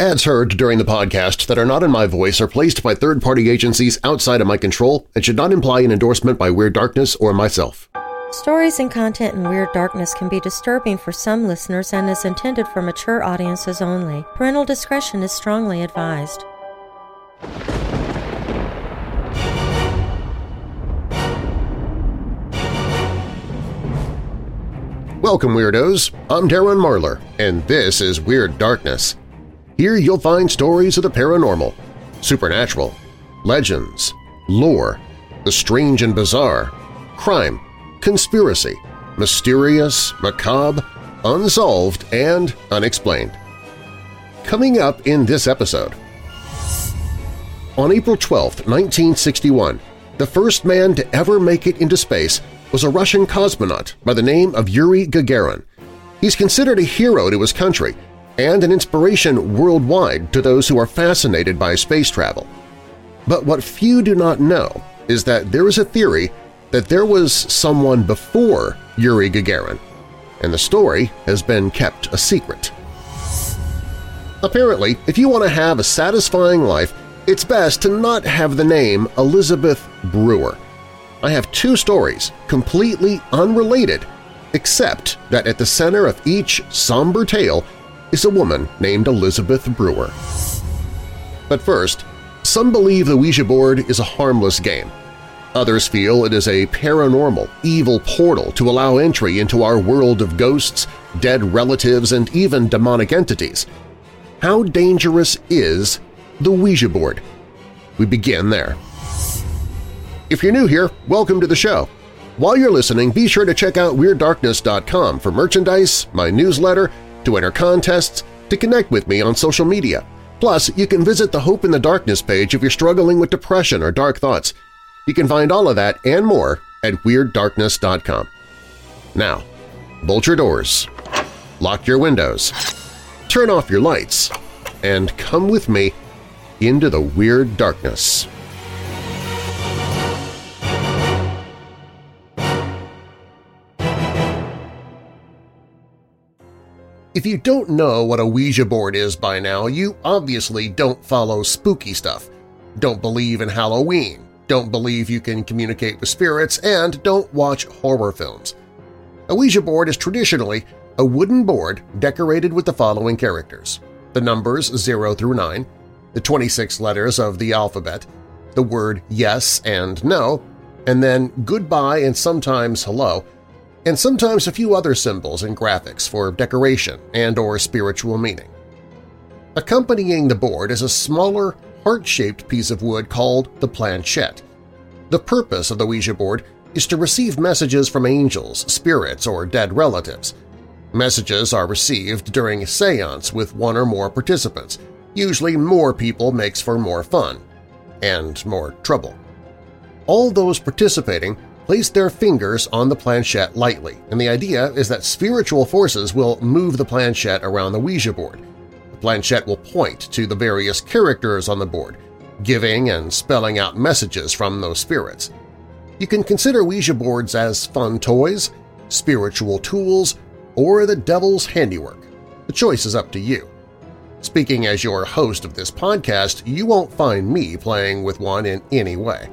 Ads heard during the podcast that are not in my voice are placed by third-party agencies outside of my control and should not imply an endorsement by Weird Darkness or myself. Stories and content in Weird Darkness can be disturbing for some listeners and is intended for mature audiences only. Parental discretion is strongly advised. Welcome, Weirdos! I'm Darren Marlar, and this is Weird Darkness. Here you'll find stories of the paranormal, supernatural, legends, lore, the strange and bizarre, crime, conspiracy, mysterious, macabre, unsolved, and unexplained. Coming up in this episode… On April 12, 1961, the first man to ever make it into space was a Russian cosmonaut by the name of Yuri Gagarin. He's considered a hero to his country and an inspiration worldwide to those who are fascinated by space travel. But what few do not know is that there is a theory that there was someone before Yuri Gagarin, and the story has been kept a secret. Apparently, if you want to have a satisfying life, it's best to not have the name Elizabeth Brewer. I have two stories, completely unrelated, except that at the center of each somber tale is a woman named Elizabeth Brewer. But first, some believe the Ouija board is a harmless game. Others feel it is a paranormal, evil portal to allow entry into our world of ghosts, dead relatives, and even demonic entities. How dangerous is the Ouija board? We begin there. If you're new here, welcome to the show. While you're listening, be sure to check out WeirdDarkness.com for merchandise, my newsletter, to enter contests, to connect with me on social media. Plus, you can visit the Hope in the Darkness page if you're struggling with depression or dark thoughts. You can find all of that and more at WeirdDarkness.com. Now, bolt your doors, lock your windows, turn off your lights, and come with me into the Weird Darkness. If you don't know what a Ouija board is by now, you obviously don't follow spooky stuff, don't believe in Halloween, don't believe you can communicate with spirits, and don't watch horror films. A Ouija board is traditionally a wooden board decorated with the following characters – the numbers 0 through 9, the 26 letters of the alphabet, the word yes and no, and then goodbye and sometimes hello – and sometimes a few other symbols and graphics for decoration and or spiritual meaning. Accompanying the board is a smaller, heart-shaped piece of wood called the planchette. The purpose of the Ouija board is to receive messages from angels, spirits, or dead relatives. Messages are received during a seance with one or more participants. Usually more people makes for more fun and more trouble. All those participating place their fingers on the planchette lightly, and the idea is that spiritual forces will move the planchette around the Ouija board. The planchette will point to the various characters on the board, giving and spelling out messages from those spirits. You can consider Ouija boards as fun toys, spiritual tools, or the devil's handiwork. The choice is up to you. Speaking as your host of this podcast, you won't find me playing with one in any way.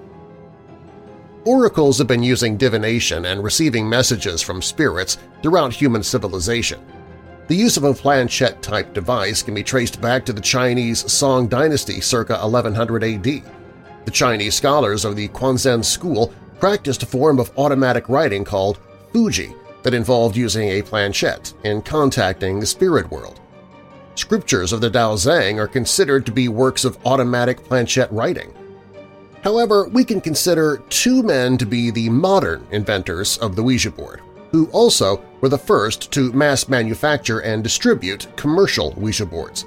Oracles have been using divination and receiving messages from spirits throughout human civilization. The use of a planchette-type device can be traced back to the Chinese Song dynasty circa 1100 AD. The Chinese scholars of the Quanzhen school practiced a form of automatic writing called Fuji that involved using a planchette in contacting the spirit world. Scriptures of the Daozang are considered to be works of automatic planchette writing. However, we can consider two men to be the modern inventors of the Ouija board, who also were the first to mass manufacture and distribute commercial Ouija boards.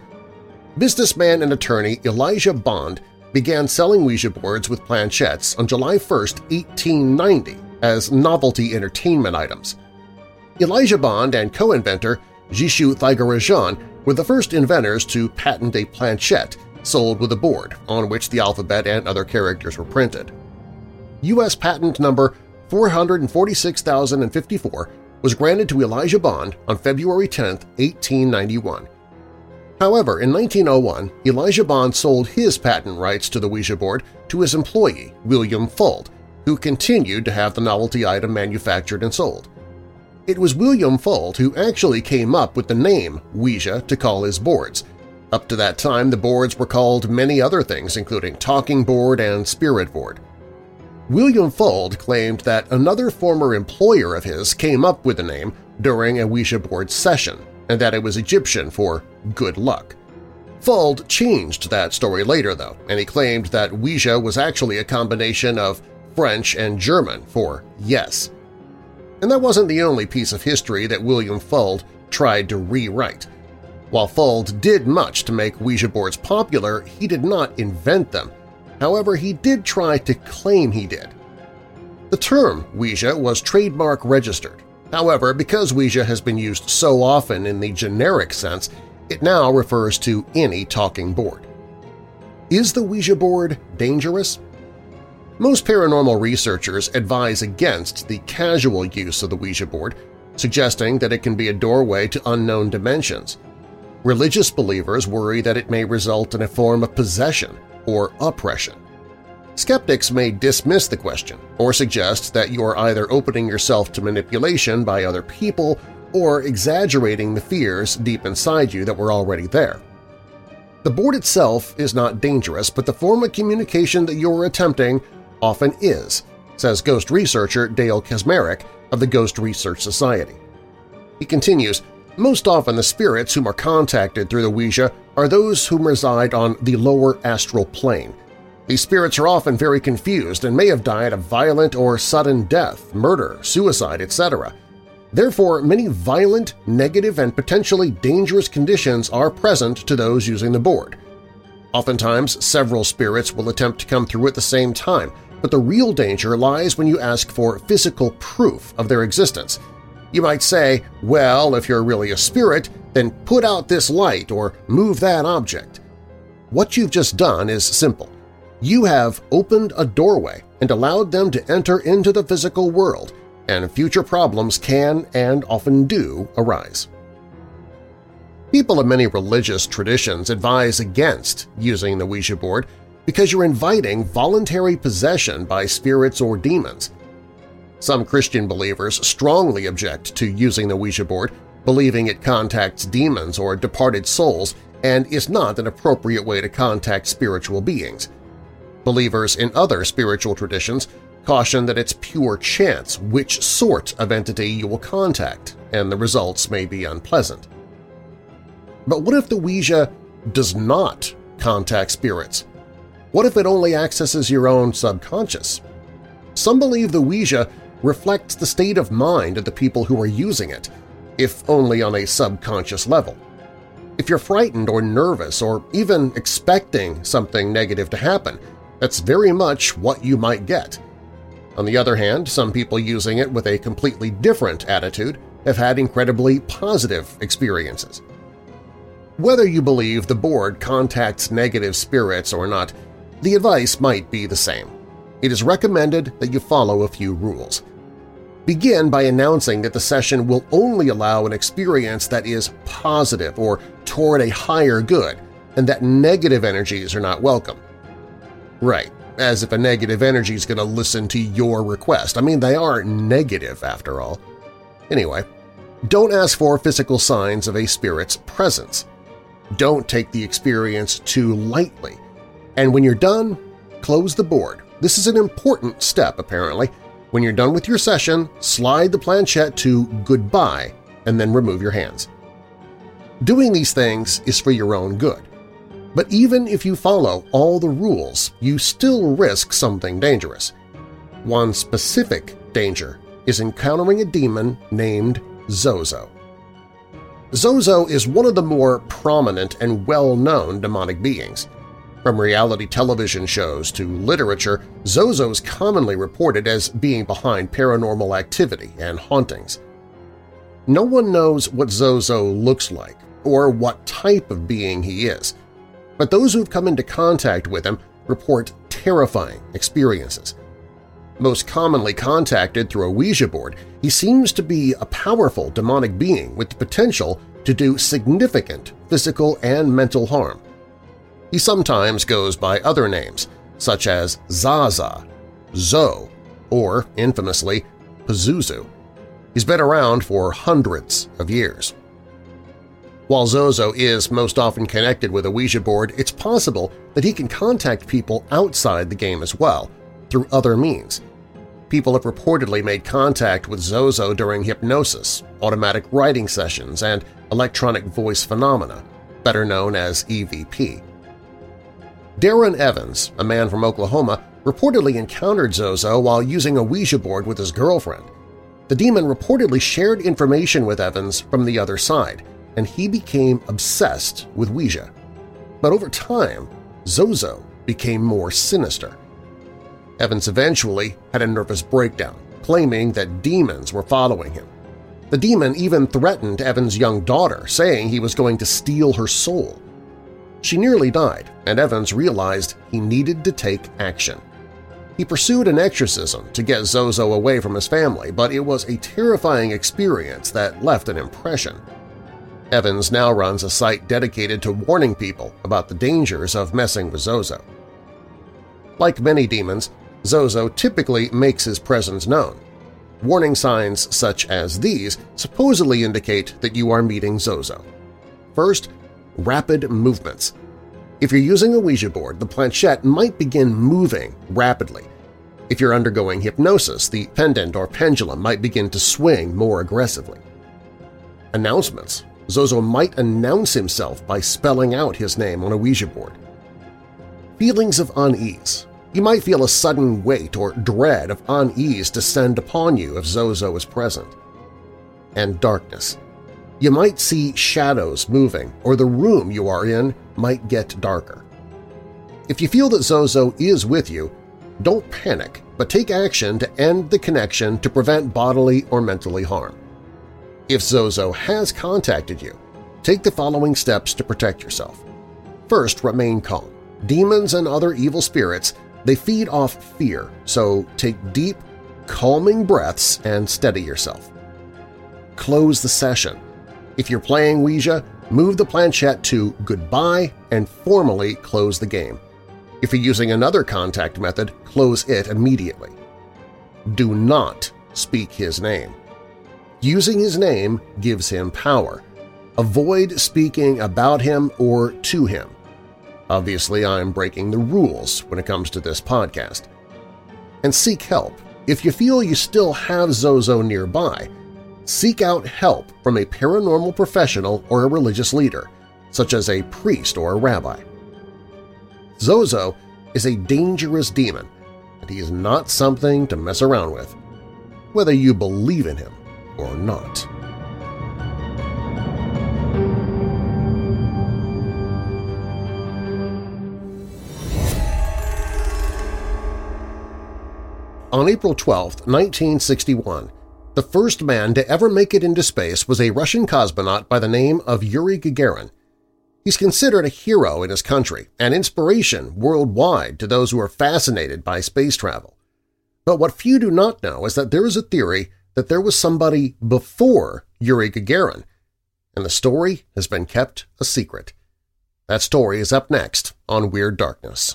Businessman and attorney Elijah Bond began selling Ouija boards with planchettes on July 1, 1890 as novelty entertainment items. Elijah Bond and co-inventor Jishu Thigarajan were the first inventors to patent a planchette sold with a board on which the alphabet and other characters were printed. U.S. Patent Number 446,054 was granted to Elijah Bond on February 10, 1891. However, in 1901, Elijah Bond sold his patent rights to the Ouija board to his employee, William Fuld, who continued to have the novelty item manufactured and sold. It was William Fuld who actually came up with the name Ouija to call his boards. Up to that time, the boards were called many other things, including talking board and spirit board. William Fuld claimed that another former employer of his came up with the name during a Ouija board session, and that it was Egyptian for good luck. Fuld changed that story later, though, and he claimed that Ouija was actually a combination of French and German for yes. And that wasn't the only piece of history that William Fuld tried to rewrite. While Fuld did much to make Ouija boards popular, he did not invent them. However, he did try to claim he did. The term Ouija was trademark registered, However, because Ouija has been used so often in the generic sense, it now refers to any talking board. Is the Ouija board dangerous? Most paranormal researchers advise against the casual use of the Ouija board, suggesting that it can be a doorway to unknown dimensions. Religious believers worry that it may result in a form of possession or oppression. Skeptics may dismiss the question or suggest that you are either opening yourself to manipulation by other people or exaggerating the fears deep inside you that were already there. The board itself is not dangerous, but the form of communication that you are attempting often is, says ghost researcher Dale Kaczmarek of the Ghost Research Society. He continues, most often the spirits whom are contacted through the Ouija are those whom reside on the lower astral plane – these spirits are often very confused and may have died a violent or sudden death, murder, suicide, etc. Therefore, many violent, negative, and potentially dangerous conditions are present to those using the board. Oftentimes, several spirits will attempt to come through at the same time, but the real danger lies when you ask for physical proof of their existence. You might say, well, if you're really a spirit, then put out this light or move that object. What you've just done is simple. You have opened a doorway and allowed them to enter into the physical world, and future problems can and often do arise. People of many religious traditions advise against using the Ouija board because you're inviting voluntary possession by spirits or demons. Some Christian believers strongly object to using the Ouija board, believing it contacts demons or departed souls and is not an appropriate way to contact spiritual beings. Believers in other spiritual traditions caution that it's pure chance which sort of entity you will contact, and the results may be unpleasant. But what if the Ouija does not contact spirits? What if it only accesses your own subconscious? Some believe the Ouija reflects the state of mind of the people who are using it, if only on a subconscious level. If you're frightened or nervous or even expecting something negative to happen, that's very much what you might get. On the other hand, some people using it with a completely different attitude have had incredibly positive experiences. Whether you believe the board contacts negative spirits or not, the advice might be the same. It is recommended that you follow a few rules. Begin by announcing that the session will only allow an experience that is positive or toward a higher good, and that negative energies are not welcome. Right, as if a negative energy is going to listen to your request. I mean, they are negative after all. Anyway, Don't ask for physical signs of a spirit's presence. Don't take the experience too lightly. And when you're done, close the board. This is an important step, apparently. When you're done with your session, slide the planchette to Goodbye and then remove your hands. Doing these things is for your own good. But even if you follow all the rules, you still risk something dangerous. One specific danger is encountering a demon named Zozo. Zozo is one of the more prominent and well-known demonic beings. From reality television shows to literature, Zozo is commonly reported as being behind paranormal activity and hauntings. No one knows what Zozo looks like or what type of being he is, but those who have come into contact with him report terrifying experiences. Most commonly contacted through a Ouija board, he seems to be a powerful demonic being with the potential to do significant physical and mental harm. He sometimes goes by other names, such as Zaza, Zo, or, infamously, Pazuzu. He's been around for hundreds of years. While Zozo is most often connected with a Ouija board, it's possible that he can contact people outside the game as well, through other means. People have reportedly made contact with Zozo during hypnosis, automatic writing sessions, and electronic voice phenomena, better known as EVP. Darren Evans, a man from Oklahoma, reportedly encountered Zozo while using a Ouija board with his girlfriend. The demon reportedly shared information with Evans from the other side, and he became obsessed with Ouija. But over time, Zozo became more sinister. Evans eventually had a nervous breakdown, claiming that demons were following him. The demon even threatened Evans' young daughter, saying he was going to steal her soul. She nearly died, and Evans realized he needed to take action. He pursued an exorcism to get Zozo away from his family, but it was a terrifying experience that left an impression. Evans now runs a site dedicated to warning people about the dangers of messing with Zozo. Like many demons, Zozo typically makes his presence known. Warning signs such as these supposedly indicate that you are meeting Zozo. First, rapid movements. If you're using a Ouija board, the planchette might begin moving rapidly. If you're undergoing hypnosis, the pendant or pendulum might begin to swing more aggressively. Announcements. Zozo might announce himself by spelling out his name on a Ouija board. Feelings of unease. You might feel a sudden weight or dread of unease descend upon you if Zozo is present. And darkness. You might see shadows moving, or the room you are in might get darker. If you feel that Zozo is with you, don't panic, but take action to end the connection to prevent bodily or mentally harm. If Zozo has contacted you, take the following steps to protect yourself. First, remain calm. Demons and other evil spirits, they feed off fear, so take deep, calming breaths and steady yourself. Close the session. If you're playing Ouija, move the planchette to Goodbye and formally close the game. If you're using another contact method, close it immediately. Do not speak his name. Using his name gives him power. Avoid speaking about him or to him. Obviously, I'm breaking the rules when it comes to this podcast. And seek help. If you feel you still have Zozo nearby, seek out help from a paranormal professional or a religious leader, such as a priest or a rabbi. Zozo is a dangerous demon, and he is not something to mess around with, whether you believe in him or not. On April 12, 1961, the first man to ever make it into space was a Russian cosmonaut by the name of Yuri Gagarin. He's considered a hero in his country and inspiration worldwide to those who are fascinated by space travel. But what few do not know is that there is a theory that there was somebody before Yuri Gagarin, and the story has been kept a secret. That story is up next on Weird Darkness.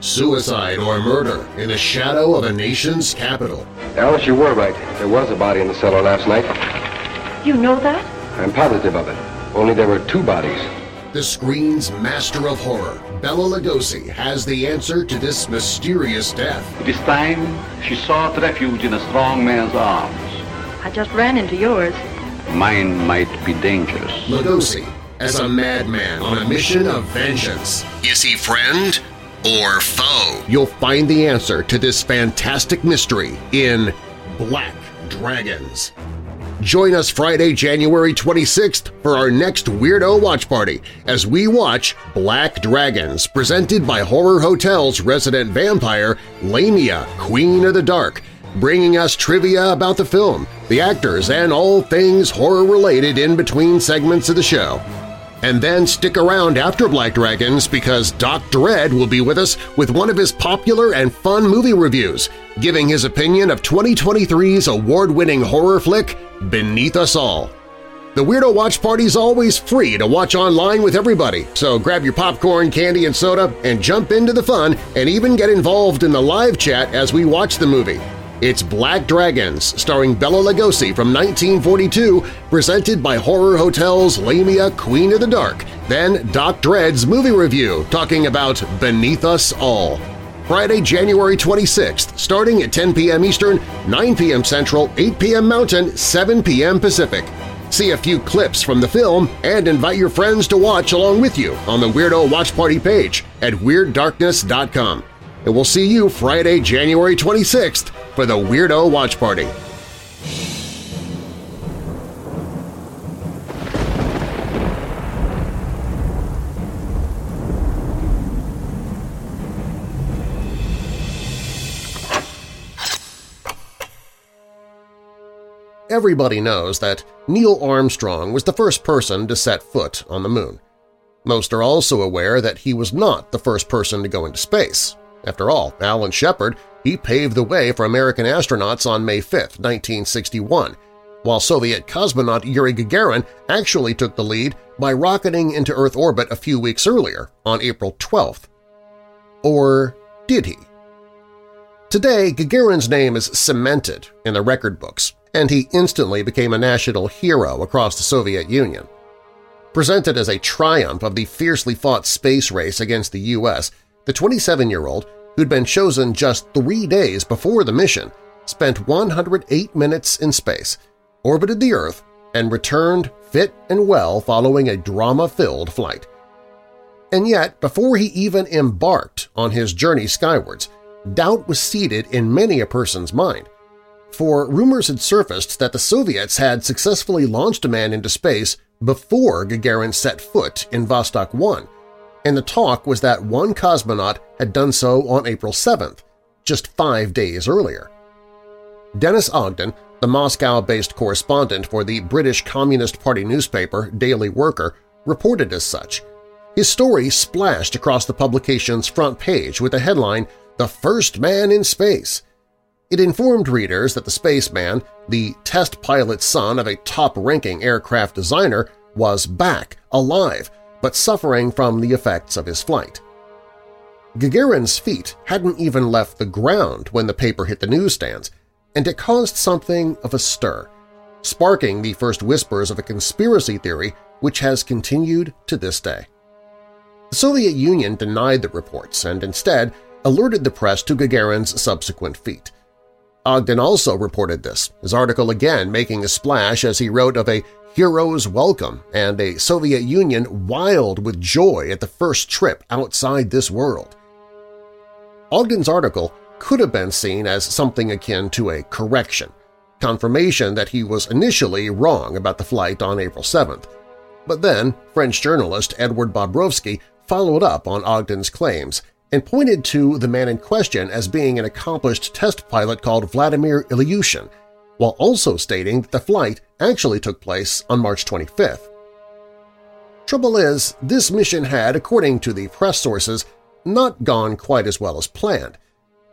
Suicide or murder in the shadow of a nation's capital. Alice, you were right. There was a body in the cellar last night. You know that? I'm positive of it. Only there were two bodies. The screen's master of horror, Bela Lugosi, has the answer to this mysterious death. This time, she sought refuge in a strong man's arms. I just ran into yours. Mine might be dangerous. Lugosi, as a madman on a mission of vengeance. Is he friend or foe? You'll find the answer to this fantastic mystery in Black Dragons. Join us Friday, January 26th for our next Weirdo Watch Party as we watch Black Dragons, presented by Horror Hotel's resident vampire, Lamia, Queen of the Dark, bringing us trivia about the film, the actors, and all things horror-related in between segments of the show. And then stick around after Black Dragons because Doc Dredd will be with us with one of his popular and fun movie reviews, giving his opinion of 2023's award-winning horror flick, Beneath Us All. The Weirdo Watch Party is always free to watch online with everybody, so grab your popcorn, candy, and soda and jump into the fun and even get involved in the live chat as we watch the movie. It's Black Dragons, starring Bela Lugosi from 1942, presented by Horror Hotel's Lamia Queen of the Dark, then Doc Dredd's movie review talking about Beneath Us All. Friday, January 26th, starting at 10 p.m. Eastern, 9 p.m. Central, 8 p.m. Mountain, 7 p.m. Pacific. See a few clips from the film and invite your friends to watch along with you on the Weirdo Watch Party page at WeirdDarkness.com. And we'll see you Friday, January 26th for the Weirdo Watch Party. Everybody knows that Neil Armstrong was the first person to set foot on the Moon. Most are also aware that he was not the first person to go into space. After all, Alan Shepard, he paved the way for American astronauts on May 5, 1961, while Soviet cosmonaut Yuri Gagarin actually took the lead by rocketing into Earth orbit a few weeks earlier, on April 12th. Or did he? Today, Gagarin's name is cemented in the record books, and he instantly became a national hero across the Soviet Union. Presented as a triumph of the fiercely fought space race against the U.S., the 27-year-old, who'd been chosen just three days before the mission, spent 108 minutes in space, orbited the Earth, and returned fit and well following a drama-filled flight. And yet, before he even embarked on his journey skywards, doubt was seated in many a person's mind. For rumors had surfaced that the Soviets had successfully launched a man into space before Gagarin set foot in Vostok 1, and the talk was that one cosmonaut had done so on April 7th, just five days earlier. Dennis Ogden, the Moscow-based correspondent for the British Communist Party newspaper Daily Worker, reported as such. his story splashed across the publication's front page with the headline, The First Man in Space. It informed readers that the spaceman, the test pilot's son of a top-ranking aircraft designer, was back, alive, but suffering from the effects of his flight. Gagarin's feet hadn't even left the ground when the paper hit the newsstands, and it caused something of a stir, sparking the first whispers of a conspiracy theory which has continued to this day. The Soviet Union denied the reports and instead alerted the press to Gagarin's subsequent feat. Ogden also reported this, his article again making a splash as he wrote of a hero's welcome and a Soviet Union wild with joy at the first trip outside this world. Ogden's article could have been seen as something akin to a correction, confirmation that he was initially wrong about the flight on April 7th. But then French journalist Edward Bobrovsky followed up on Ogden's claims and pointed to the man in question as being an accomplished test pilot called Vladimir Ilyushin, while also stating that the flight actually took place on March 25th. Trouble is, this mission had, according to the press sources, not gone quite as well as planned.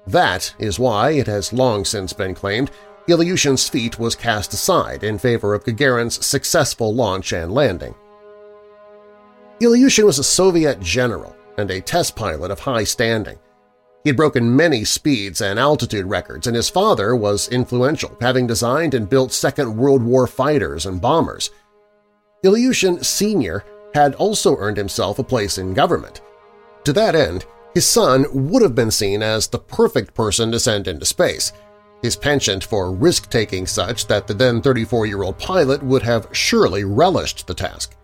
That is why, it has long since been claimed, Ilyushin's feat was cast aside in favor of Gagarin's successful launch and landing. Ilyushin was a Soviet general and a test pilot of high standing. He had broken many speeds and altitude records, and his father was influential, having designed and built Second World War fighters and bombers. Ilyushin Sr. had also earned himself a place in government. To that end, his son would have been seen as the perfect person to send into space, his penchant for risk-taking such that the then 34-year-old pilot would have surely relished the task.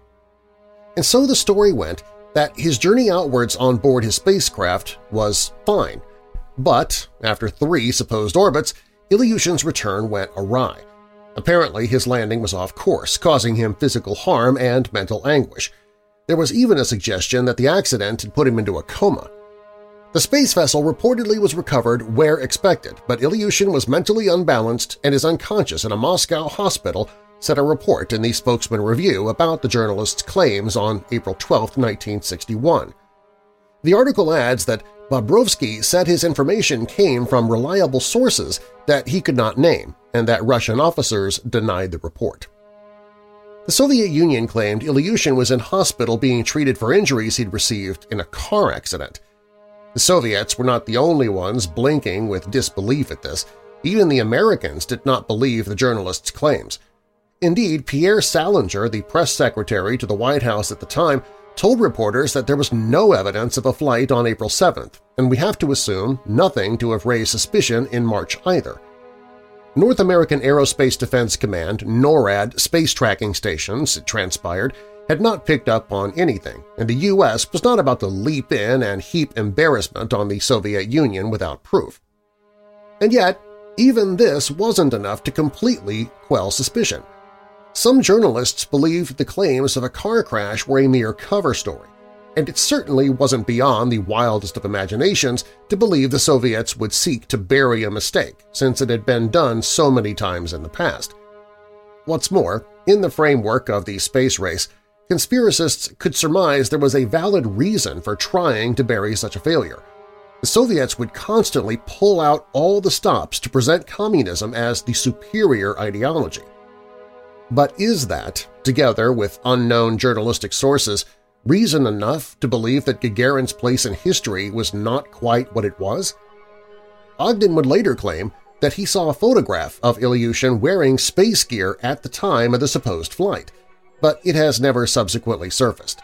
And so the story went that his journey outwards on board his spacecraft was fine, but after three supposed orbits, Ilyushin's return went awry. Apparently his landing was off course, causing him physical harm and mental anguish. There was even a suggestion that the accident had put him into a coma. The space vessel reportedly was recovered where expected, but Ilyushin was mentally unbalanced and is unconscious in a Moscow hospital said a report in the Spokesman Review about the journalist's claims on April 12, 1961. The article adds that Bobrovsky said his information came from reliable sources that he could not name and that Russian officers denied the report. The Soviet Union claimed Ilyushin was in hospital being treated for injuries he'd received in a car accident. The Soviets were not the only ones blinking with disbelief at this. Even the Americans did not believe the journalist's claims – Indeed, Pierre Salinger, the press secretary to the White House at the time, told reporters that there was no evidence of a flight on April 7th, and we have to assume nothing to have raised suspicion in March either. North American Aerospace Defense Command NORAD space tracking stations, it transpired, had not picked up on anything, and the U.S. was not about to leap in and heap embarrassment on the Soviet Union without proof. And yet, even this wasn't enough to completely quell suspicion. Some journalists believed the claims of a car crash were a mere cover story, and it certainly wasn't beyond the wildest of imaginations to believe the Soviets would seek to bury a mistake since it had been done so many times in the past. What's more, in the framework of the space race, conspiracists could surmise there was a valid reason for trying to bury such a failure. The Soviets would constantly pull out all the stops to present communism as the superior ideology. But is that, together with unknown journalistic sources, reason enough to believe that Gagarin's place in history was not quite what it was? Ogden would later claim that he saw a photograph of Ilyushin wearing space gear at the time of the supposed flight, but it has never subsequently surfaced.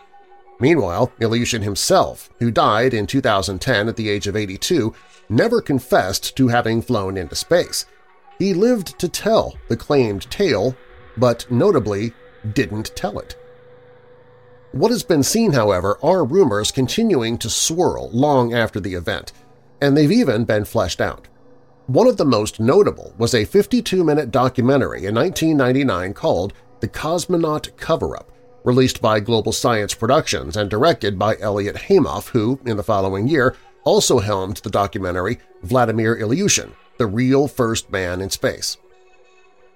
Meanwhile, Ilyushin himself, who died in 2010 at the age of 82, never confessed to having flown into space. He lived to tell the claimed tale but notably didn't tell it. What has been seen, however, are rumors continuing to swirl long after the event, and they've even been fleshed out. One of the most notable was a 52-minute documentary in 1999 called The Cosmonaut Cover-Up, released by Global Science Productions and directed by Elliot Haimoff, who, in the following year, also helmed the documentary Vladimir Ilyushin, the real first man in space.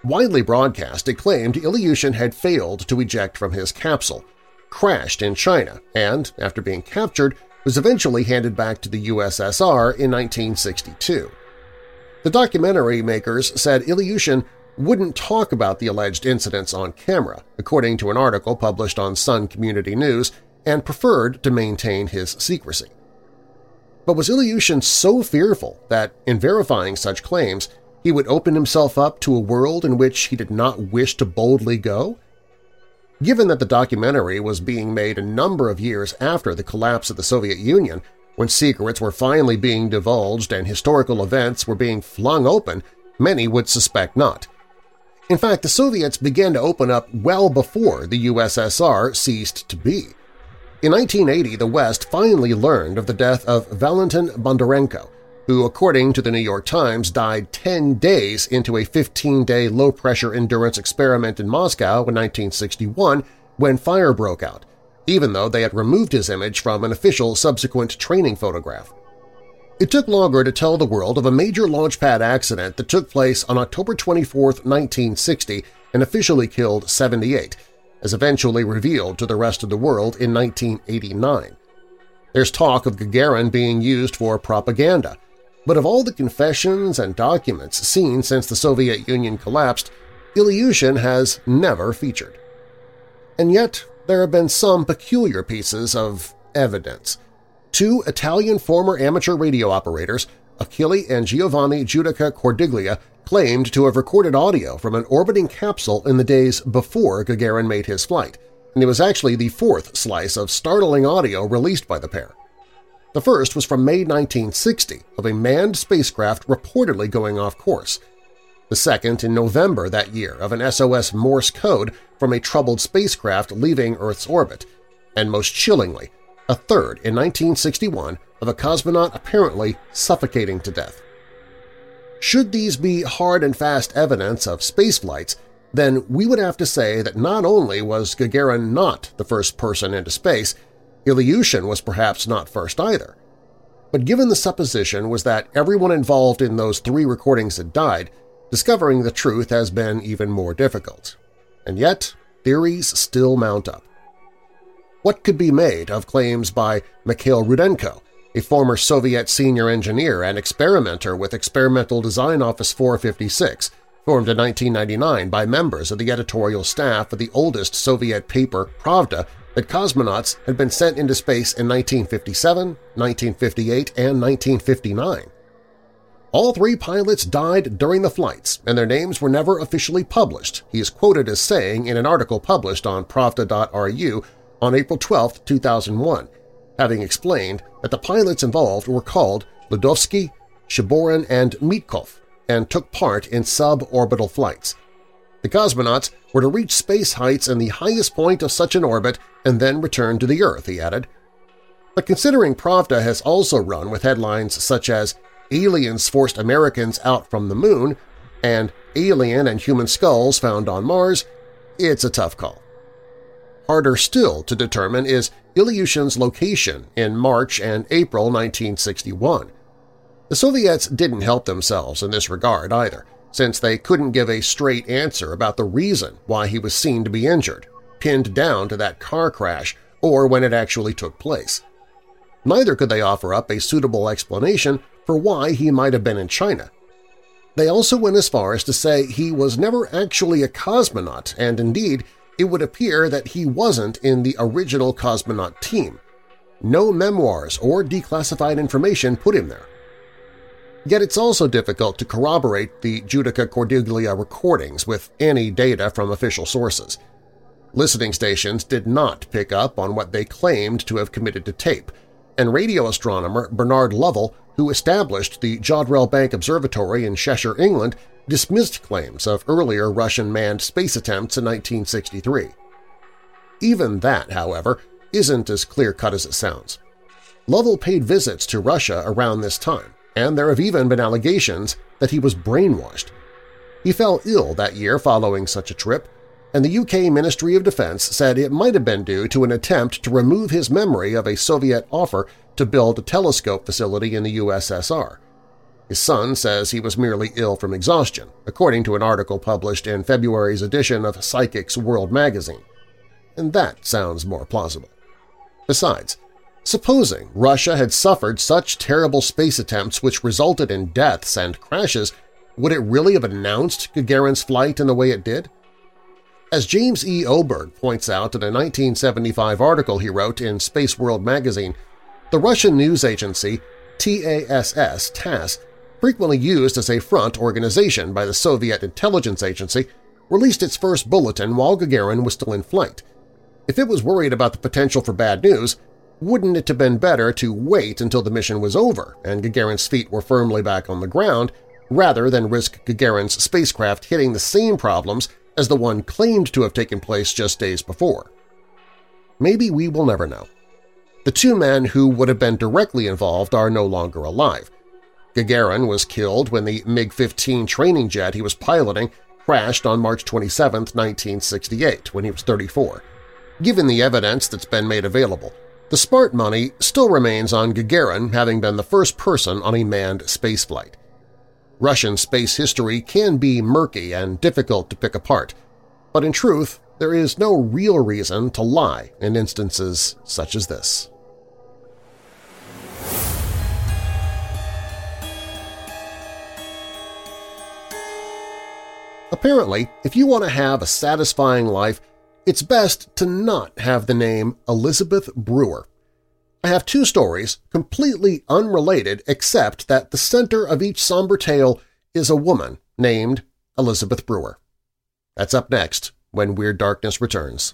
Widely broadcast, it claimed Ilyushin had failed to eject from his capsule. crashed in China and, after being captured, was eventually handed back to the USSR in 1962. The documentary makers said Ilyushin wouldn't talk about the alleged incidents on camera, according to an article published on Sun Community News, and preferred to maintain his secrecy. But was Ilyushin so fearful that, in verifying such claims, he would open himself up to a world in which he did not wish to boldly go? Given that the documentary was being made a number of years after the collapse of the Soviet Union, when secrets were finally being divulged and historical events were being flung open, many would suspect not. In fact, the Soviets began to open up well before the USSR ceased to be. In 1980, the West finally learned of the death of Valentin Bondarenko, who, according to the New York Times, died 10 days into a 15-day low-pressure endurance experiment in Moscow in 1961 when fire broke out, even though they had removed his image from an official subsequent training photograph. It took longer to tell the world of a major launchpad accident that took place on October 24, 1960 and officially killed 78, as eventually revealed to the rest of the world in 1989. There's talk of Gagarin being used for propaganda, but of all the confessions and documents seen since the Soviet Union collapsed, Ilyushin has never featured. And yet there have been some peculiar pieces of evidence. Two Italian former amateur radio operators, Achille and Giovanni Judica Cordiglia, claimed to have recorded audio from an orbiting capsule in the days before Gagarin made his flight, and it was actually the fourth slice of startling audio released by the pair. The first was from May 1960 of a manned spacecraft reportedly going off course. The second in November that year of an SOS Morse code from a troubled spacecraft leaving Earth's orbit, and most chillingly, a third in 1961 of a cosmonaut apparently suffocating to death. Should these be hard and fast evidence of spaceflights, then we would have to say that not only was Gagarin not the first person into space, Ilyushin was perhaps not first either. But given the supposition was that everyone involved in those three recordings had died, discovering the truth has been even more difficult. And yet, theories still mount up. What could be made of claims by Mikhail Rudenko, a former Soviet senior engineer and experimenter with Experimental Design Office 456, formed in 1999 by members of the editorial staff of the oldest Soviet paper Pravda that cosmonauts had been sent into space in 1957, 1958, and 1959. All three pilots died during the flights, and their names were never officially published, he is quoted as saying in an article published on Pravda.ru on April 12, 2001, having explained that the pilots involved were called Ludovsky, Shiborin, and Mitkov and took part in suborbital flights. The cosmonauts were to reach space heights in the highest point of such an orbit and then return to the Earth, he added. But considering Pravda has also run with headlines such as Aliens Forced Americans Out from the Moon and Alien and Human Skulls Found on Mars, it's a tough call. Harder still to determine is Ilyushin's location in March and April 1961. The Soviets didn't help themselves in this regard either, since they couldn't give a straight answer about the reason why he was seen to be injured, pinned down to that car crash or when it actually took place. Neither could they offer up a suitable explanation for why he might have been in China. They also went as far as to say he was never actually a cosmonaut and indeed it would appear that he wasn't in the original cosmonaut team. No memoirs or declassified information put him there. Yet it's also difficult to corroborate the Judica Cordiglia recordings with any data from official sources. Listening stations did not pick up on what they claimed to have committed to tape, and radio astronomer Bernard Lovell, who established the Jodrell Bank Observatory in Cheshire, England, dismissed claims of earlier Russian manned space attempts in 1963. Even that, however, isn't as clear-cut as it sounds. Lovell paid visits to Russia around this time, and there have even been allegations that he was brainwashed. He fell ill that year following such a trip, and the UK Ministry of Defense said it might have been due to an attempt to remove his memory of a Soviet offer to build a telescope facility in the USSR. His son says he was merely ill from exhaustion, according to an article published in February's edition of Psychics World magazine. and that sounds more plausible. Besides, supposing Russia had suffered such terrible space attempts which resulted in deaths and crashes, would it really have announced Gagarin's flight in the way it did? As James E. Oberg points out in a 1975 article he wrote in Space World magazine, the Russian news agency TASS, TASS frequently used as a front organization by the Soviet intelligence agency, released its first bulletin while Gagarin was still in flight. If it was worried about the potential for bad news, wouldn't it have been better to wait until the mission was over and Gagarin's feet were firmly back on the ground rather than risk Gagarin's spacecraft hitting the same problems as the one claimed to have taken place just days before? Maybe we will never know. The two men who would have been directly involved are no longer alive. Gagarin was killed when the MiG-15 training jet he was piloting crashed on March 27, 1968, when he was 34. Given the evidence that's been made available, the smart money still remains on Gagarin having been the first person on a manned spaceflight. Russian space history can be murky and difficult to pick apart, but in truth, there is no real reason to lie in instances such as this. Apparently, if you want to have a satisfying life, it's best to not have the name Elizabeth Brewer. I have two stories, completely unrelated except that the center of each somber tale is a woman named Elizabeth Brewer. That's up next when Weird Darkness returns.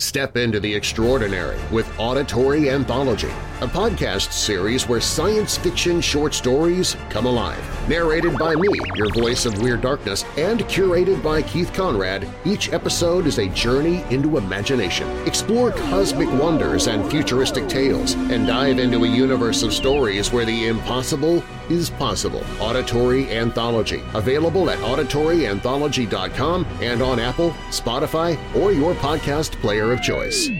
Step into the extraordinary with Auditory Anthology, a podcast series where science fiction short stories come alive. Narrated by me, your voice of Weird Darkness, and curated by Keith Conrad, each episode is a journey into imagination. Explore cosmic wonders and futuristic tales, and dive into a universe of stories where the impossible is possible. Auditory Anthology, available at auditoryanthology.com and on Apple, Spotify, or your podcast player of choice.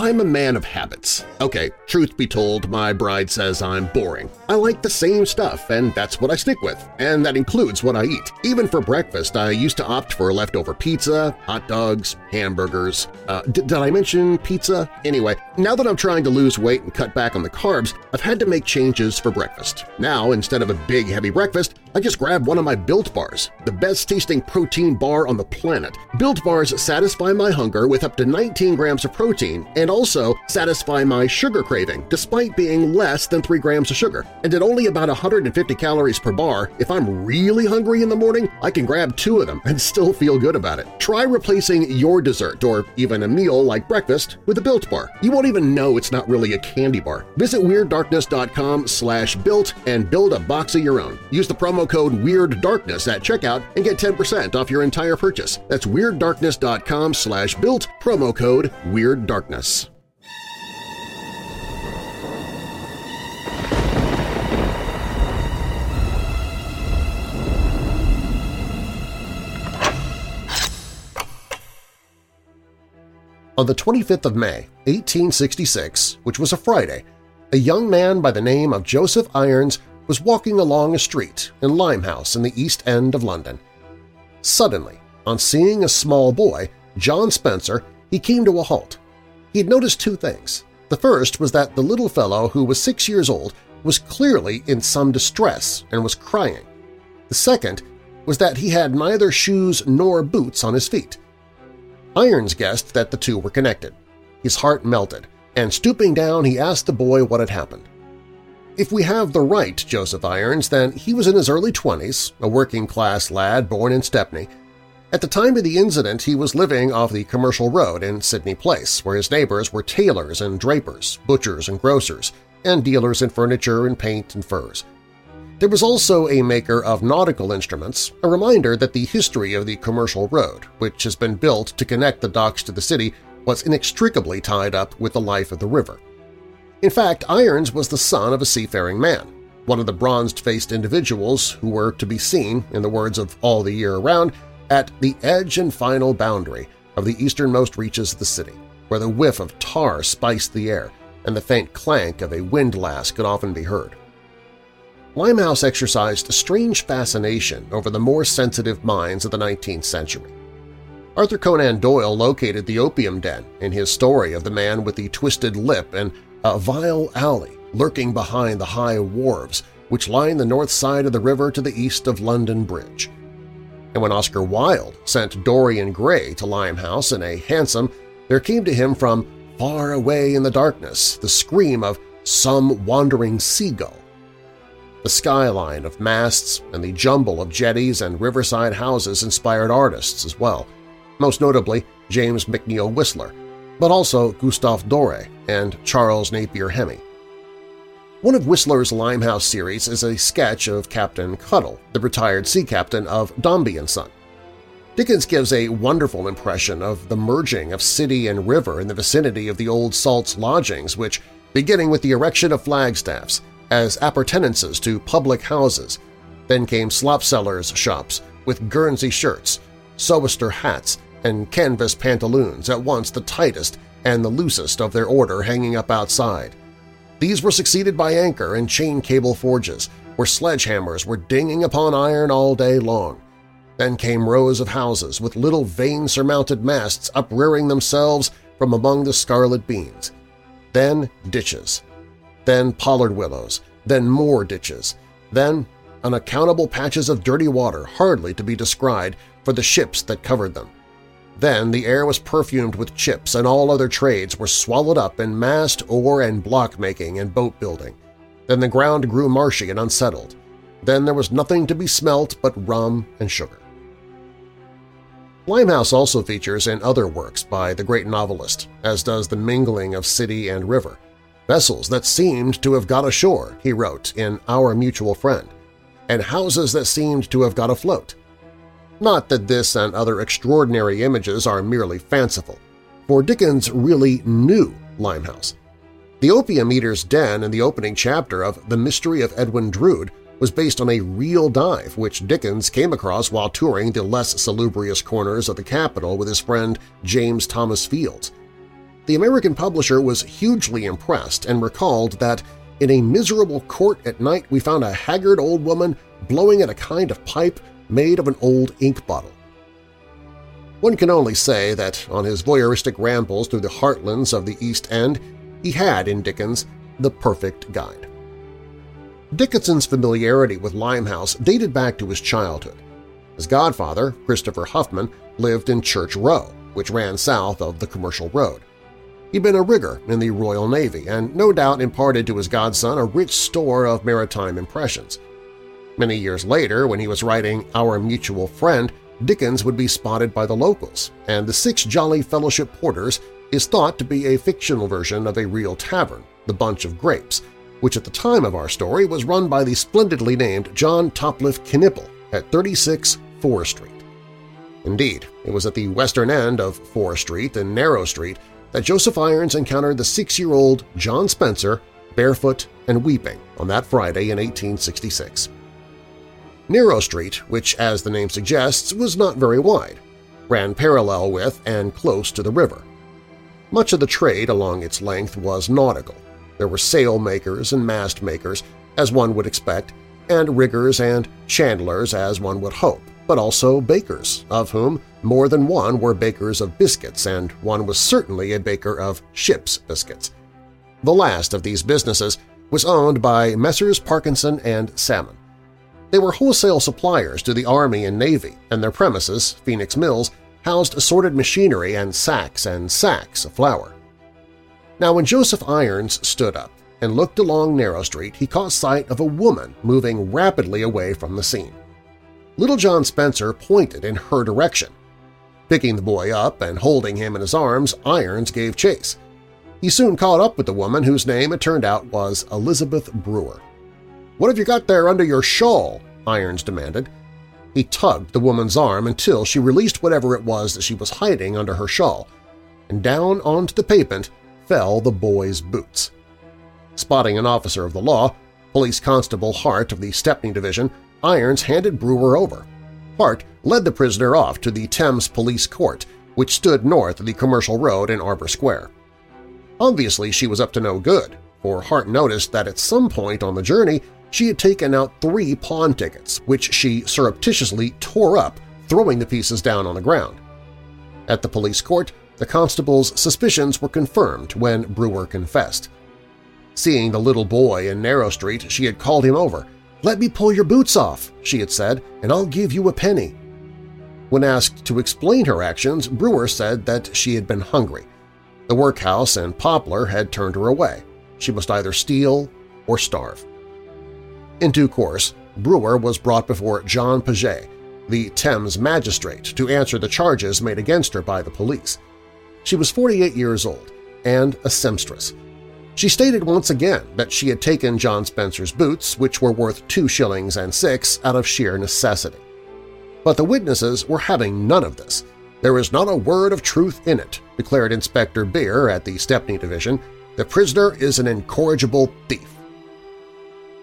I'm a man of habits. Okay, truth be told, my bride says I'm boring. I like the same stuff, and that's what I stick with, and that includes what I eat. Even for breakfast, I used to opt for leftover pizza, hot dogs, hamburgers. Uh, did I mention pizza? Anyway, now that I'm trying to lose weight and cut back on the carbs, I've had to make changes for breakfast. Now, instead of a big, heavy breakfast, I just grab one of my Built Bars, the best-tasting protein bar on the planet. Built Bars satisfy my hunger with up to 19 grams of protein and also satisfy my sugar craving despite being less than 3 grams of sugar. And at only about 150 calories per bar, if I'm really hungry in the morning, I can grab two of them and still feel good about it. Try replacing your dessert or even a meal like breakfast with a Built Bar. You won't even know it's not really a candy bar. Visit WeirdDarkness.com slash built and build a box of your own. Use the promo code Weird Darkness at checkout and get 10% off your entire purchase. That's WeirdDarkness.com slash built, promo code Weird Darkness. On the 25th of May, 1866, which was a Friday, a young man by the name of Joseph Irons was walking along a street in Limehouse in the East End of London. Suddenly, on seeing a small boy, John Spencer, he came to a halt. He had noticed two things. The first was that the little fellow who was six years old was clearly in some distress and was crying. The second was that he had neither shoes nor boots on his feet. Irons guessed that the two were connected. His heart melted, and stooping down he asked the boy what had happened. If we have the right Joseph Irons, then he was in his early 20s, a working-class lad born in Stepney. At the time of the incident, he was living off the commercial road in Sydney Place, where his neighbors were tailors and drapers, butchers and grocers, and dealers in furniture and paint and furs. There was also a maker of nautical instruments, a reminder that the history of the commercial road, which has been built to connect the docks to the city, was inextricably tied up with the life of the river. In fact, Irons was the son of a seafaring man, one of the bronzed-faced individuals who were to be seen, in the words of All the Year Around, at the edge and final boundary of the easternmost reaches of the city, where the whiff of tar spiced the air and the faint clank of a windlass could often be heard. Limehouse exercised a strange fascination over the more sensitive minds of the 19th century. Arthur Conan Doyle located the opium den in his story of the man with the twisted lip and a vile alley lurking behind the high wharves which line the north side of the river to the east of London Bridge. And when Oscar Wilde sent Dorian Gray to Limehouse in a hansom, there came to him from far away in the darkness the scream of some wandering seagull. The skyline of masts and the jumble of jetties and riverside houses inspired artists as well, most notably James McNeill Whistler, but also Gustave Doré and Charles Napier Hemy. One of Whistler's Limehouse series is a sketch of Captain Cuttle, the retired sea captain of Dombey and Son. Dickens gives a wonderful impression of the merging of city and river in the vicinity of the old Salt's lodgings which, beginning with the erection of flagstaffs as appurtenances to public houses, then came slopsellers' shops with Guernsey shirts, sou'wester hats, and canvas pantaloons at once the tightest and the loosest of their order hanging up outside. These were succeeded by anchor and chain cable forges, where sledgehammers were dinging upon iron all day long. Then came rows of houses with little vane-surmounted masts uprearing themselves from among the scarlet beans. Then ditches. Then pollard willows. Then more ditches. Then unaccountable patches of dirty water hardly to be descried for the ships that covered them. Then the air was perfumed with chips and all other trades were swallowed up in mast, oar, and block-making and boat-building. Then the ground grew marshy and unsettled. Then there was nothing to be smelt but rum and sugar. Limehouse also features in other works by the great novelist, as does the mingling of city and river. Vessels that seemed to have got ashore, he wrote in Our Mutual Friend, and houses that seemed to have got afloat. Not that this and other extraordinary images are merely fanciful, for Dickens really knew Limehouse. The Opium Eater's Den in the opening chapter of The Mystery of Edwin Drood was based on a real dive which Dickens came across while touring the less salubrious corners of the capital with his friend James Thomas Fields. The American publisher was hugely impressed and recalled that in a miserable court at night we found a haggard old woman blowing at a kind of pipe made of an old ink bottle. One can only say that on his voyeuristic rambles through the heartlands of the East End, he had in Dickens the perfect guide. Dickens's familiarity with Limehouse dated back to his childhood. His godfather, Christopher Huffam, lived in Church Row, which ran south of the commercial road. He'd been a rigger in the Royal Navy and no doubt imparted to his godson a rich store of maritime impressions. Many years later, when he was writing Our Mutual Friend, Dickens would be spotted by the locals, and the Six Jolly Fellowship Porters is thought to be a fictional version of a real tavern, the Bunch of Grapes, which at the time of our story was run by the splendidly named John Topliff Knipple at 36 Fore Street. Indeed, it was at the western end of Fore Street and Narrow Street that Joseph Irons encountered the six-year-old John Spencer barefoot and weeping on that Friday in 1866. Narrow Street, which, as the name suggests, was not very wide, ran parallel with and close to the river. Much of the trade along its length was nautical, there were sail makers and mast makers, as one would expect, and riggers and chandlers as one would hope, but also bakers, of whom more than one were bakers of biscuits and one was certainly a baker of ship's biscuits. The last of these businesses was owned by Messrs. Parkinson and Salmon. They were wholesale suppliers to the Army and Navy, and their premises, Phoenix Mills, housed assorted machinery and sacks and sacks of flour. Now when Joseph Irons stood up and looked along Narrow Street, he caught sight of a woman moving rapidly away from the scene. Little John Spencer pointed in her direction. Picking the boy up and holding him in his arms, Irons gave chase. He soon caught up with the woman whose name it turned out was Elizabeth Brewer. "'What have you got there under your shawl?' Irons demanded. He tugged the woman's arm until she released whatever it was that she was hiding under her shawl, and down onto the pavement fell the boy's boots. Spotting an officer of the law, Police Constable Hart of the Stepney Division, Irons handed Brewer over. Hart led the prisoner off to the Thames Police Court, which stood north of the Commercial Road in Arbour Square. Obviously she was up to no good, for Hart noticed that at some point on the journey she had taken out three pawn tickets, which she surreptitiously tore up, throwing the pieces down on the ground. At the police court, the constable's suspicions were confirmed when Brewer confessed. Seeing the little boy in Narrow Street, she had called him over. "'Let me pull your boots off,' she had said, "'and I'll give you a penny.' When asked to explain her actions, Brewer said that she had been hungry. The workhouse and Poplar had turned her away. She must either steal or starve. In due course, Brewer was brought before John Paget, the Thames magistrate, to answer the charges made against her by the police. She was 48 years old and a seamstress. She stated once again that she had taken John Spencer's boots, which were worth two shillings and six, out of sheer necessity. But the witnesses were having none of this. There is not a word of truth in it, declared Inspector Beer at the Stepney Division. The prisoner is an incorrigible thief.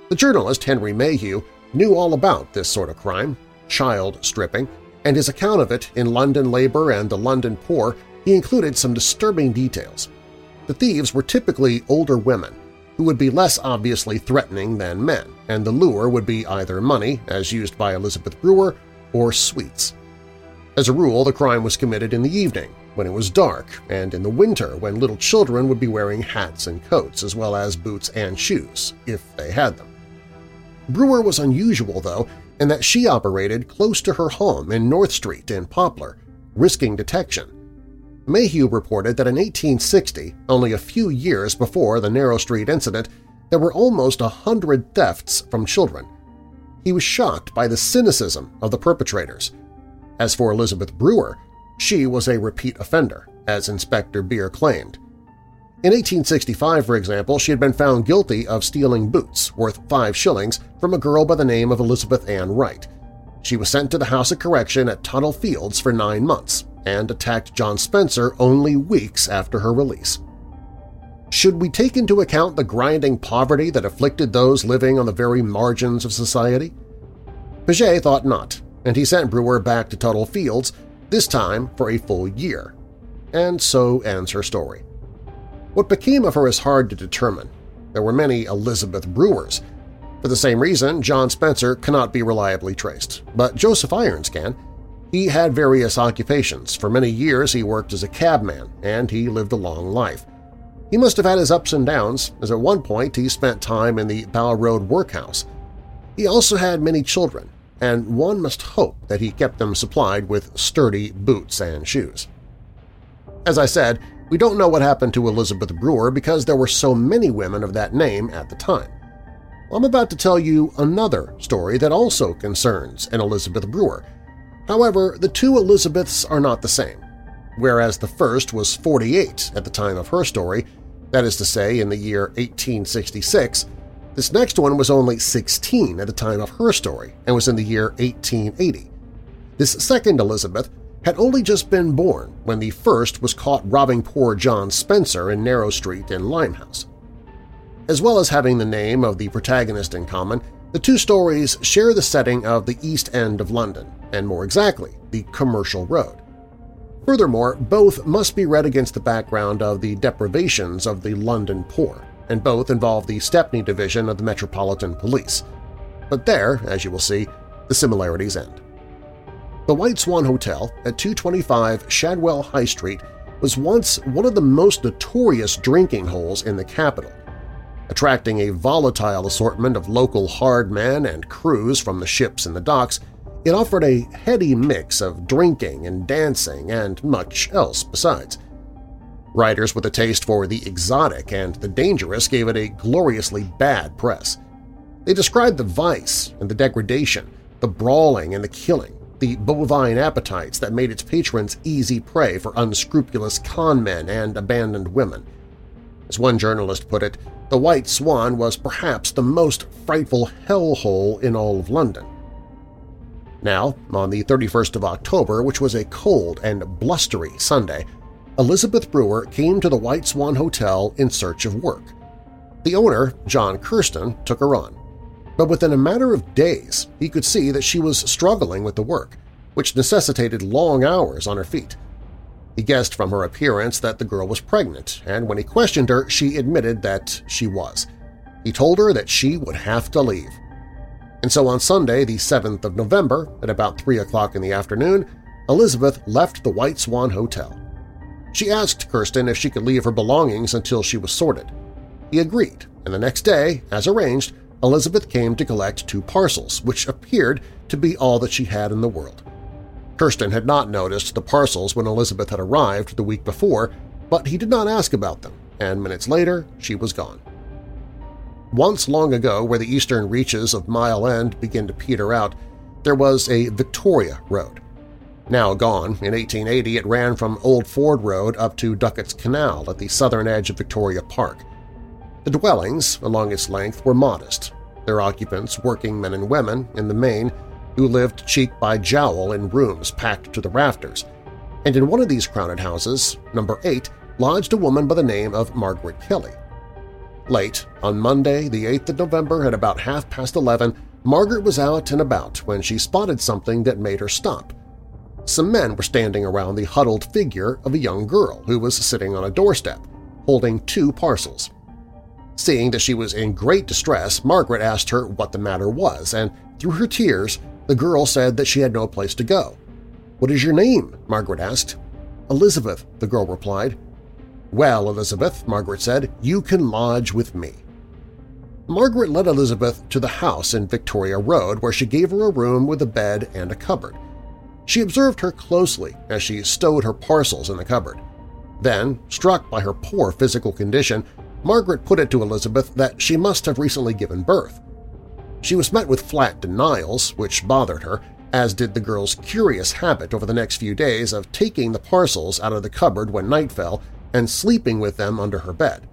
The journalist Henry Mayhew knew all about this sort of crime, child stripping, and his account of it in London Labor and the London Poor he included some disturbing details. The thieves were typically older women, who would be less obviously threatening than men, and the lure would be either money, as used by Elizabeth Brewer, or sweets. As a rule, the crime was committed in the evening, when it was dark, and in the winter when little children would be wearing hats and coats as well as boots and shoes, if they had them. Brewer was unusual, though, in that she operated close to her home in North Street in Poplar, risking detection. Mayhew reported that in 1860, only a few years before the Narrow Street incident, there were almost a hundred thefts from children. He was shocked by the cynicism of the perpetrators. As for Elizabeth Brewer, she was a repeat offender, as Inspector Beer claimed. In 1865, for example, she had been found guilty of stealing boots worth five shillings from a girl by the name of Elizabeth Ann Wright. She was sent to the House of Correction at Tothill Fields for nine months and attacked John Spencer only weeks after her release. Should we take into account the grinding poverty that afflicted those living on the very margins of society? Paget thought not, and he sent Brewer back to Tothill Fields, this time for a full year. And so ends her story. What became of her is hard to determine. There were many Elizabeth Brewers. For the same reason, John Spencer cannot be reliably traced, but Joseph Irons can. He had various occupations. For many years he worked as a cabman, and he lived a long life. He must have had his ups and downs, as at one point he spent time in the Bow Road workhouse. He also had many children, and one must hope that he kept them supplied with sturdy boots and shoes. As I said, we don't know what happened to Elizabeth Brewer because there were so many women of that name at the time. I'm about to tell you another story that also concerns an Elizabeth Brewer. However, the two Elizabeths are not the same. Whereas the first was 48 at the time of her story, that is to say in the year 1866, this next one was only 16 at the time of her story and was in the year 1880. This second Elizabeth had only just been born when the first was caught robbing poor John Spencer in Narrow Street in Limehouse. As well as having the name of the protagonist in common, the two stories share the setting of the East End of London, and more exactly, the Commercial Road. Furthermore, both must be read against the background of the deprivations of the London poor, and both involve the Stepney Division of the Metropolitan Police. But there, as you will see, the similarities end. The White Swan Hotel at 225 Shadwell High Street was once one of the most notorious drinking holes in the capital. Attracting a volatile assortment of local hard men and crews from the ships and the docks, it offered a heady mix of drinking and dancing and much else besides. Writers with a taste for the exotic and the dangerous gave it a gloriously bad press. They described the vice and the degradation, the brawling and the killing, the bovine appetites that made its patrons easy prey for unscrupulous con men and abandoned women. As one journalist put it, the White Swan was perhaps the most frightful hellhole in all of London. Now, on the 31st of October, which was a cold and blustery Sunday, Elizabeth Brewer came to the White Swan Hotel in search of work. The owner, John Kirsten, took her on. But within a matter of days, he could see that she was struggling with the work, which necessitated long hours on her feet. He guessed from her appearance that the girl was pregnant, and when he questioned her, she admitted that she was. He told her that she would have to leave. And so on Sunday, the 7th of November, at about 3 o'clock in the afternoon, Elizabeth left the White Swan Hotel. She asked Kirsten if she could leave her belongings until she was sorted. He agreed, and the next day, as arranged, Elizabeth came to collect two parcels, which appeared to be all that she had in the world. Kirsten had not noticed the parcels when Elizabeth had arrived the week before, but he did not ask about them, and minutes later she was gone. Once long ago, where the eastern reaches of Mile End begin to peter out, there was a Victoria Road. Now gone, in 1880 it ran from Old Ford Road up to Duckett's Canal at the southern edge of Victoria Park. The dwellings along its length were modest, their occupants working men and women, in the main, who lived cheek by jowl in rooms packed to the rafters, and in one of these crowded houses, number 8, lodged a woman by the name of Margaret Kelly. Late, on Monday, the 8th of November at about half past 11, Margaret was out and about when she spotted something that made her stop. Some men were standing around the huddled figure of a young girl who was sitting on a doorstep, holding two parcels. Seeing that she was in great distress, Margaret asked her what the matter was, and through her tears, the girl said that she had no place to go. "'What is your name?' Margaret asked. "'Elizabeth,' the girl replied. "'Well, Elizabeth,' Margaret said, "'you can lodge with me.' Margaret led Elizabeth to the house in Victoria Road where she gave her a room with a bed and a cupboard. She observed her closely as she stowed her parcels in the cupboard. Then, struck by her poor physical condition, Margaret put it to Elizabeth that she must have recently given birth. She was met with flat denials, which bothered her, as did the girl's curious habit over the next few days of taking the parcels out of the cupboard when night fell and sleeping with them under her bed.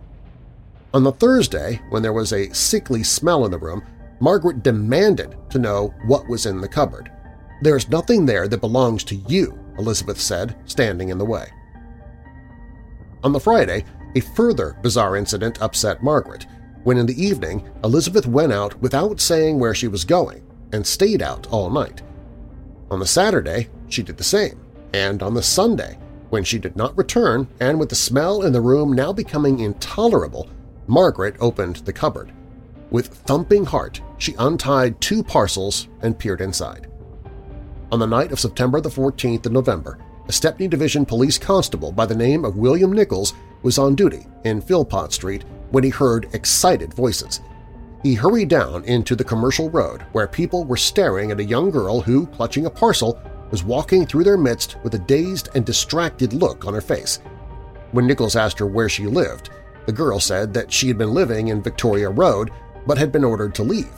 On the Thursday, when there was a sickly smell in the room, Margaret demanded to know what was in the cupboard. "'There's nothing there that belongs to you,' Elizabeth said, standing in the way. On the Friday, a further bizarre incident upset Margaret, when in the evening Elizabeth went out without saying where she was going and stayed out all night. On the Saturday, she did the same, and on the Sunday, when she did not return and with the smell in the room now becoming intolerable, Margaret opened the cupboard. With thumping heart, she untied two parcels and peered inside. On the night of September the 14th of November, a Stepney Division police constable by the name of William Nichols was on duty in Philpott Street when he heard excited voices. He hurried down into the commercial road where people were staring at a young girl who, clutching a parcel, was walking through their midst with a dazed and distracted look on her face. When Nichols asked her where she lived, the girl said that she had been living in Victoria Road but had been ordered to leave.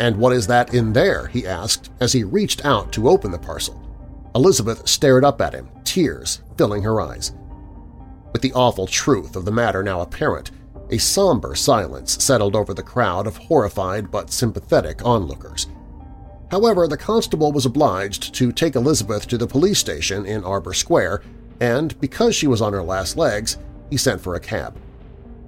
And what is that in there, he asked as he reached out to open the parcel. Elizabeth stared up at him, tears filling her eyes. With the awful truth of the matter now apparent, a somber silence settled over the crowd of horrified but sympathetic onlookers. However, the constable was obliged to take Elizabeth to the police station in Arbour Square, and because she was on her last legs, he sent for a cab.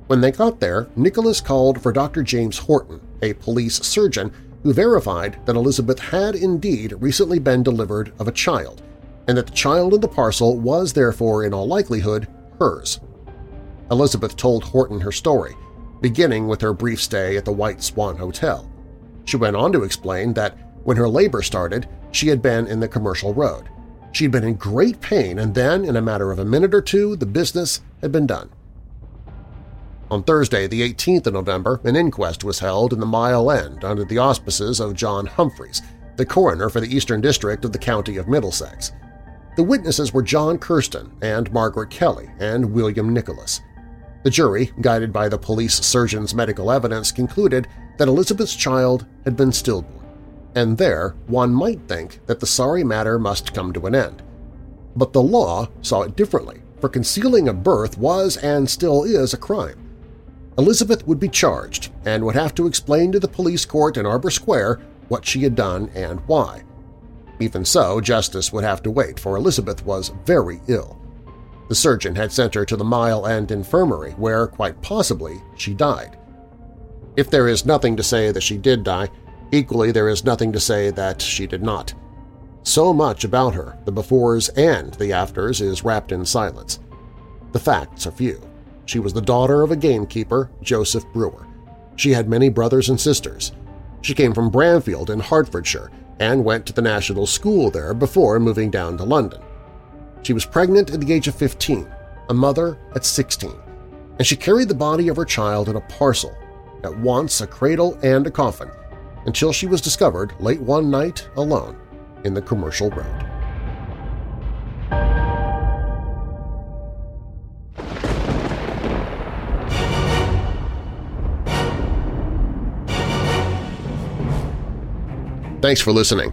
When they got there, Nicholas called for Dr. James Horton, a police surgeon who verified that Elizabeth had indeed recently been delivered of a child, and that the child in the parcel was therefore in all likelihood hers. Elizabeth told Horton her story, beginning with her brief stay at the White Swan Hotel. She went on to explain that when her labor started, she had been in the commercial road. She had been in great pain, and then, in a matter of a minute or two, the business had been done. On Thursday, the 18th of November, an inquest was held in the Mile End under the auspices of John Humphreys, the coroner for the Eastern District of the County of Middlesex. The witnesses were John Kirsten and Margaret Kelly and William Nicholas. The jury, guided by the police surgeon's medical evidence, concluded that Elizabeth's child had been stillborn, and there one might think that the sorry matter must come to an end. But the law saw it differently, for concealing a birth was and still is a crime. Elizabeth would be charged and would have to explain to the police court in Arbour Square what she had done and why. Even so, justice would have to wait, for Elizabeth was very ill. The surgeon had sent her to the Mile End Infirmary, where, quite possibly, she died. If there is nothing to say that she did die, equally there is nothing to say that she did not. So much about her, the befores and the afters, is wrapped in silence. The facts are few. She was the daughter of a gamekeeper, Joseph Brewer. She had many brothers and sisters. She came from Bramfield in Hertfordshire and went to the national school there before moving down to London. She was pregnant at the age of 15, a mother at 16, and she carried the body of her child in a parcel, at once a cradle and a coffin, until she was discovered late one night alone in the commercial road. Thanks for listening.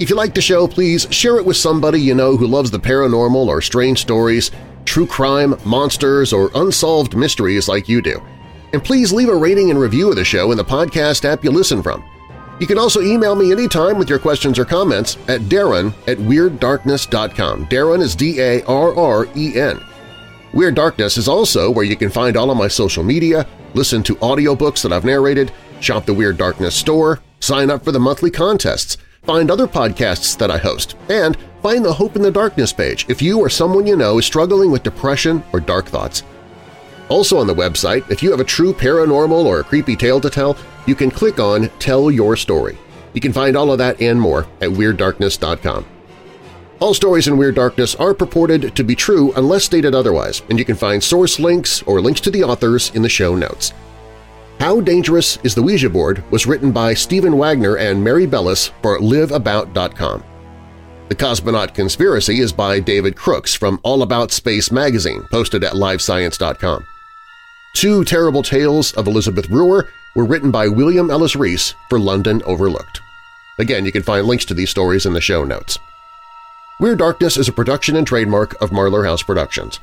If you like the show, please share it with somebody you know who loves the paranormal or strange stories, true crime, monsters, or unsolved mysteries like you do. And please leave a rating and review of the show in the podcast app you listen from. You can also email me anytime with your questions or comments at darren at WeirdDarkness.com. Darren is D-A-R-R-E-N. Weird Darkness is also where you can find all of my social media, listen to audiobooks that I've narrated, shop the Weird Darkness store, sign up for the monthly contests, find other podcasts that I host, and find the Hope in the Darkness page if you or someone you know is struggling with depression or dark thoughts. Also on the website, if you have a true paranormal or a creepy tale to tell, you can click on Tell Your Story. You can find all of that and more at WeirdDarkness.com. All stories in Weird Darkness are purported to be true unless stated otherwise, and you can find source links or links to the authors in the show notes. How Dangerous is the Ouija Board was written by Stephen Wagner and Mary Bellis for LiveAbout.com. The Cosmonaut Conspiracy is by David Crookes from All About Space magazine, posted at LiveScience.com. Two Terrible Tales of Elizabeth Brewer were written by William Ellis Rees for London Overlooked. Again, you can find links to these stories in the show notes. Weird Darkness is a production and trademark of Marlar House Productions.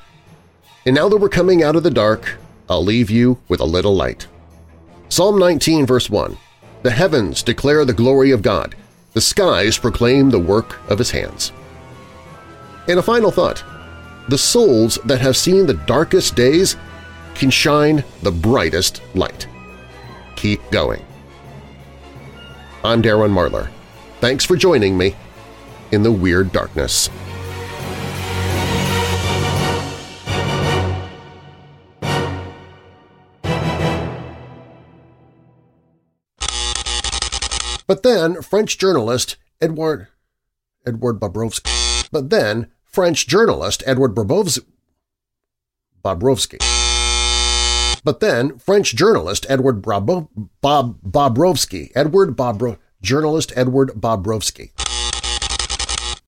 And now that we're coming out of the dark, I'll leave you with a little light. Psalm 19, verse 1, The heavens declare the glory of God. The skies proclaim the work of His hands. And a final thought. The souls that have seen the darkest days can shine the brightest light. Keep going. I'm Darren Marlar. Thanks for joining me in the Weird Darkness. But then French journalist Edward Edward Bobrovsky. But then French journalist Edward Bobrovsky. Bobrovsky. But then French journalist Edward Brabo, Bob Bobrovsky, Edward Bobro, journalist Edward Bobrovsky.